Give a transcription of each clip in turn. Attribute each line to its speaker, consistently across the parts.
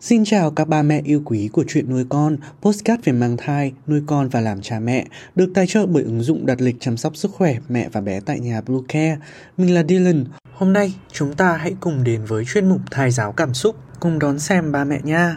Speaker 1: Xin chào các ba mẹ yêu quý của chuyện nuôi con, postcard về mang thai, nuôi con và làm cha mẹ, được tài trợ bởi ứng dụng đặt lịch chăm sóc sức khỏe mẹ và bé tại nhà Blue Care. Mình là Dylan. Hôm nay chúng ta hãy cùng đến với chuyên mục thai giáo cảm xúc, cùng đón xem ba mẹ nha.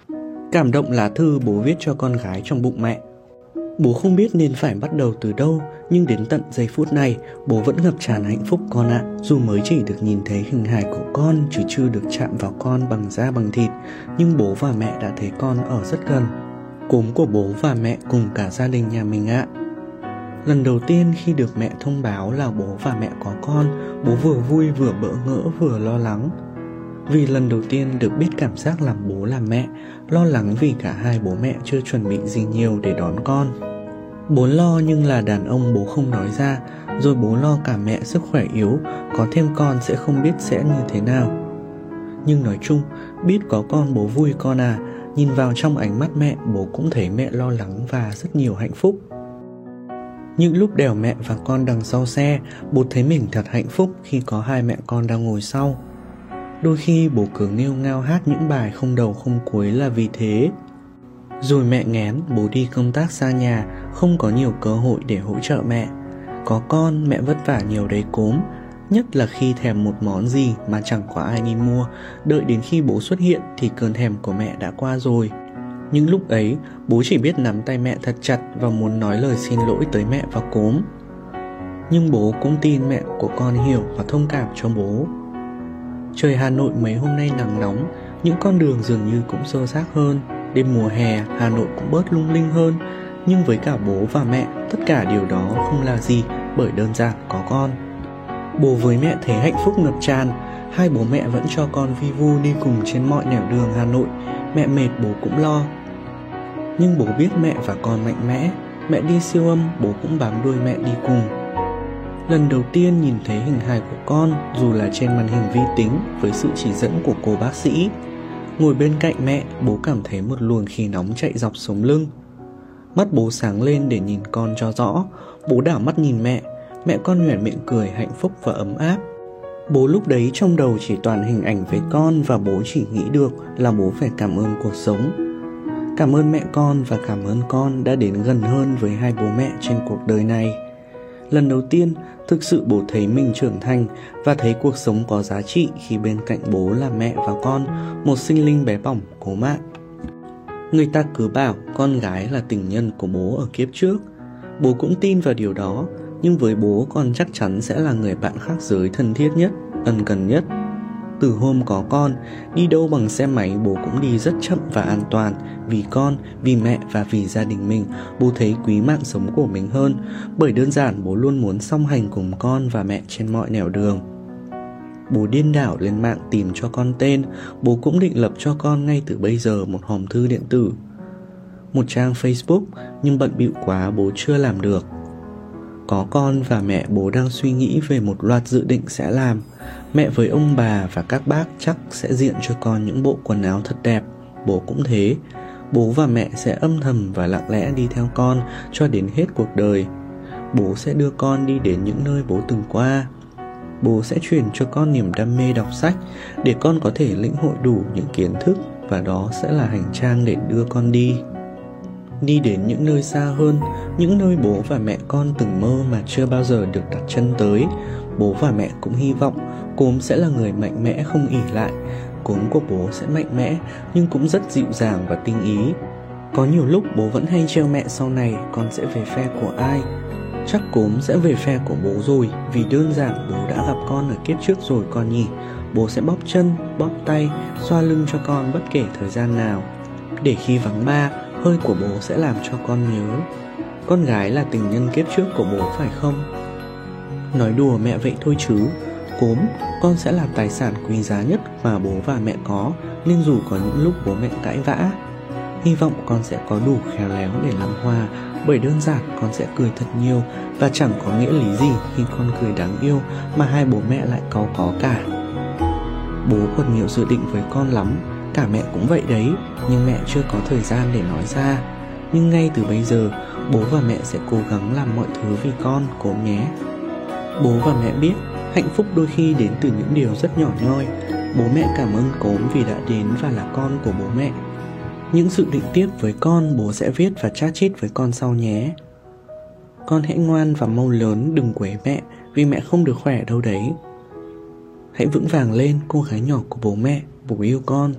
Speaker 1: Cảm động lá thư bố viết cho con gái trong bụng mẹ. Bố không biết nên phải bắt đầu từ đâu, Nhưng đến tận giây phút này, Bố vẫn ngập tràn hạnh phúc con ạ. Dù mới chỉ được nhìn thấy hình hài của con, Chứ chưa được chạm vào con bằng da bằng thịt, Nhưng bố và mẹ đã thấy con ở rất gần. Cốm của bố và mẹ cùng cả gia đình nhà mình ạ. Lần đầu tiên khi được mẹ thông báo là bố và mẹ có con, Bố vừa vui vừa bỡ ngỡ vừa lo lắng vì lần đầu tiên được biết cảm giác làm bố làm mẹ, lo lắng vì cả hai bố mẹ chưa chuẩn bị gì nhiều để đón con. Bố lo nhưng là đàn ông bố không nói ra, rồi bố lo cả mẹ sức khỏe yếu, có thêm con sẽ không biết sẽ như thế nào. Nhưng nói chung, biết có con bố vui con à, nhìn vào trong ánh mắt mẹ bố cũng thấy mẹ lo lắng và rất nhiều hạnh phúc. Những lúc đèo mẹ và con đằng sau xe, bố thấy mình thật hạnh phúc khi có hai mẹ con đang ngồi sau. Đôi khi bố cứ nghêu ngao hát những bài không đầu không cuối là vì thế. Rồi mẹ ngén bố đi công tác xa nhà, Không có nhiều cơ hội để hỗ trợ mẹ. Có con, mẹ vất vả nhiều đấy cốm, Nhất là khi thèm một món gì mà chẳng có ai đi mua. Đợi đến khi bố xuất hiện thì cơn thèm của mẹ đã qua rồi. Nhưng lúc ấy, bố chỉ biết nắm tay mẹ thật chặt Và muốn nói lời xin lỗi tới mẹ và cốm. Nhưng bố cũng tin mẹ của con hiểu và thông cảm cho bố. Trời Hà Nội mấy hôm nay nắng nóng, những con đường dường như cũng sơ xác hơn. Đêm mùa hè, Hà Nội cũng bớt lung linh hơn. Nhưng với cả bố và mẹ, tất cả điều đó không là gì bởi đơn giản có con. Bố với mẹ thấy hạnh phúc ngập tràn, hai bố mẹ vẫn cho con vi vu đi cùng trên mọi nẻo đường Hà Nội. Mẹ mệt bố cũng lo. Nhưng bố biết mẹ và con mạnh mẽ, mẹ đi siêu âm bố cũng bám đuôi mẹ đi cùng Lần đầu tiên nhìn thấy hình hài của con dù là trên màn hình vi tính với sự chỉ dẫn của cô bác sĩ. Ngồi bên cạnh mẹ, bố cảm thấy một luồng khí nóng chạy dọc sống lưng. Mắt bố sáng lên để nhìn con cho rõ, bố đảo mắt nhìn mẹ, mẹ con nhoẻn miệng cười hạnh phúc và ấm áp. Bố lúc đấy trong đầu chỉ toàn hình ảnh với con và bố chỉ nghĩ được là bố phải cảm ơn cuộc sống. Cảm ơn mẹ con và cảm ơn con đã đến gần hơn với hai bố mẹ trên cuộc đời này. Lần đầu tiên, thực sự bố thấy mình trưởng thành và thấy cuộc sống có giá trị khi bên cạnh bố là mẹ và con, một sinh linh bé bỏng cố mạng. Người ta cứ bảo con gái là tình nhân của bố ở kiếp trước. Bố cũng tin vào điều đó, nhưng với bố con chắc chắn sẽ là người bạn khác giới thân thiết nhất, ân cần nhất từ hôm có con, đi đâu bằng xe máy bố cũng đi rất chậm và an toàn Vì con, vì mẹ và vì gia đình mình. Bố thấy quý mạng sống của mình hơn Bởi đơn giản bố luôn muốn song hành cùng con và mẹ trên mọi nẻo đường. Bố điên đảo lên mạng tìm cho con tên Bố cũng định lập cho con ngay từ bây giờ một hòm thư điện tử. Một trang Facebook Nhưng bận bịu quá bố chưa làm được có con và mẹ bố đang suy nghĩ về một loạt dự định sẽ làm. Mẹ với ông bà và các bác chắc sẽ diện cho con những bộ quần áo thật đẹp. Bố cũng thế. Bố và mẹ sẽ âm thầm và lặng lẽ đi theo con cho đến hết cuộc đời. Bố sẽ đưa con đi đến những nơi bố từng qua. Bố sẽ truyền cho con niềm đam mê đọc sách để con có thể lĩnh hội đủ những kiến thức và đó sẽ là hành trang để đưa con đi đi đến những nơi xa hơn, những nơi bố và mẹ con từng mơ mà chưa bao giờ được đặt chân tới. Bố và mẹ cũng hy vọng cốm sẽ là người mạnh mẽ không ỉ lại. Cốm của bố sẽ mạnh mẽ, nhưng cũng rất dịu dàng và tinh ý. Có nhiều lúc bố vẫn hay trêu mẹ sau này, con sẽ về phe của ai? Chắc cốm sẽ về phe của bố rồi, vì đơn giản bố đã gặp con ở kiếp trước rồi con nhỉ. Bố sẽ bóp chân, bóp tay, xoa lưng cho con bất kể thời gian nào. Để khi vắng ba hơi của bố sẽ làm cho con nhớ. Con gái là tình nhân kiếp trước của bố phải không? Nói đùa mẹ vậy thôi chứ. Cốm, con sẽ là tài sản quý giá nhất mà bố và mẹ có, nên dù có những lúc bố mẹ cãi vã, hy vọng con sẽ có đủ khéo léo để làm hòa, bởi đơn giản con sẽ cười thật nhiều và chẳng có nghĩa lý gì khi con cười đáng yêu mà hai bố mẹ lại có có cả. Bố còn nhiều dự định với con lắm, cả mẹ cũng vậy đấy, nhưng mẹ chưa có thời gian để nói ra. Nhưng ngay từ bây giờ, bố và mẹ sẽ cố gắng làm mọi thứ vì con, cố nhé. Bố và mẹ biết hạnh phúc đôi khi đến từ những điều rất nhỏ nhoi. Bố mẹ cảm ơn cốm vì đã đến và là con của bố mẹ. Những sự định tiếp với con bố sẽ viết và chat chít với con sau nhé. Con hãy ngoan và mau lớn đừng quấy mẹ vì mẹ không được khỏe đâu đấy. Hãy vững vàng lên cô gái nhỏ của bố mẹ, bố yêu con.